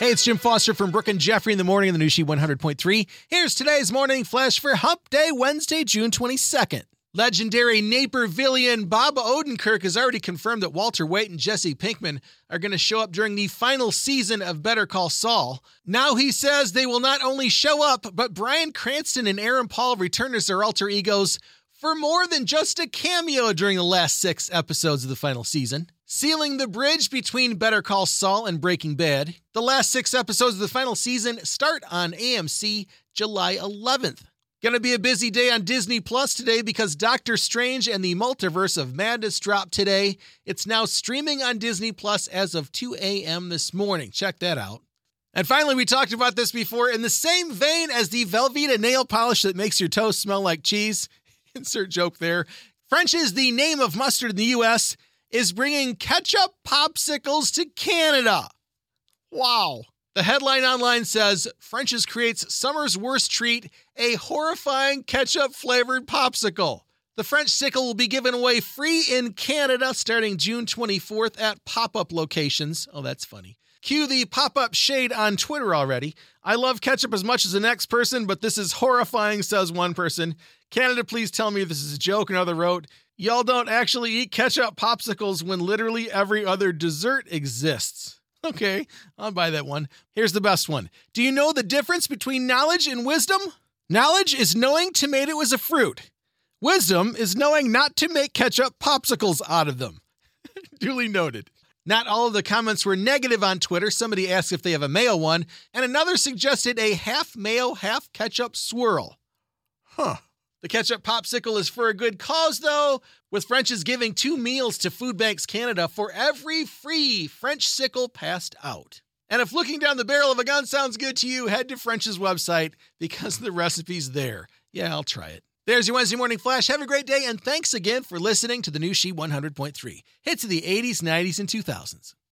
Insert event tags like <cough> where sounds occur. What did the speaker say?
Hey, it's Jim Foster from Brooke and Jeffrey in the morning on the new She 100.3. Here's today's morning flash for Hump Day, Wednesday, June 22nd. Legendary Napervillian Bob Odenkirk has already confirmed that Walter White and Jesse Pinkman are going to show up during the final season of Better Call Saul. Now he says they will not only show up, but Bryan Cranston and Aaron Paul return as their alter egos for more than just a cameo during the last six episodes of the final season sealing the bridge between Better Call Saul and Breaking Bad. The last six episodes of the final season start on AMC July 11th. Gonna be a busy day on Disney Plus today because Doctor Strange and the Multiverse of Madness dropped today. It's now streaming on Disney Plus as of 2 a.m. this morning. Check that out. And finally, we talked about this before. In the same vein as the Velveeta nail polish that makes your toes smell like cheese, <laughs> insert joke there. French is the name of mustard in the US is bringing ketchup popsicles to Canada. Wow. The headline online says French's creates summer's worst treat, a horrifying ketchup flavored popsicle. The French sickle will be given away free in Canada starting June 24th at pop up locations. Oh, that's funny. Cue the pop up shade on Twitter already. I love ketchup as much as the next person, but this is horrifying, says one person. Canada, please tell me this is a joke, another wrote. Y'all don't actually eat ketchup popsicles when literally every other dessert exists. Okay, I'll buy that one. Here's the best one. Do you know the difference between knowledge and wisdom? Knowledge is knowing tomato is a fruit. Wisdom is knowing not to make ketchup popsicles out of them. <laughs> Duly noted. Not all of the comments were negative on Twitter. Somebody asked if they have a mayo one, and another suggested a half mayo, half ketchup swirl. Huh. The ketchup popsicle is for a good cause, though, with French's giving two meals to Food Banks Canada for every free French sickle passed out. And if looking down the barrel of a gun sounds good to you, head to French's website because the recipe's there. Yeah, I'll try it. There's your Wednesday morning flash. Have a great day, and thanks again for listening to the new She 100.3. Hits of the 80s, 90s, and 2000s.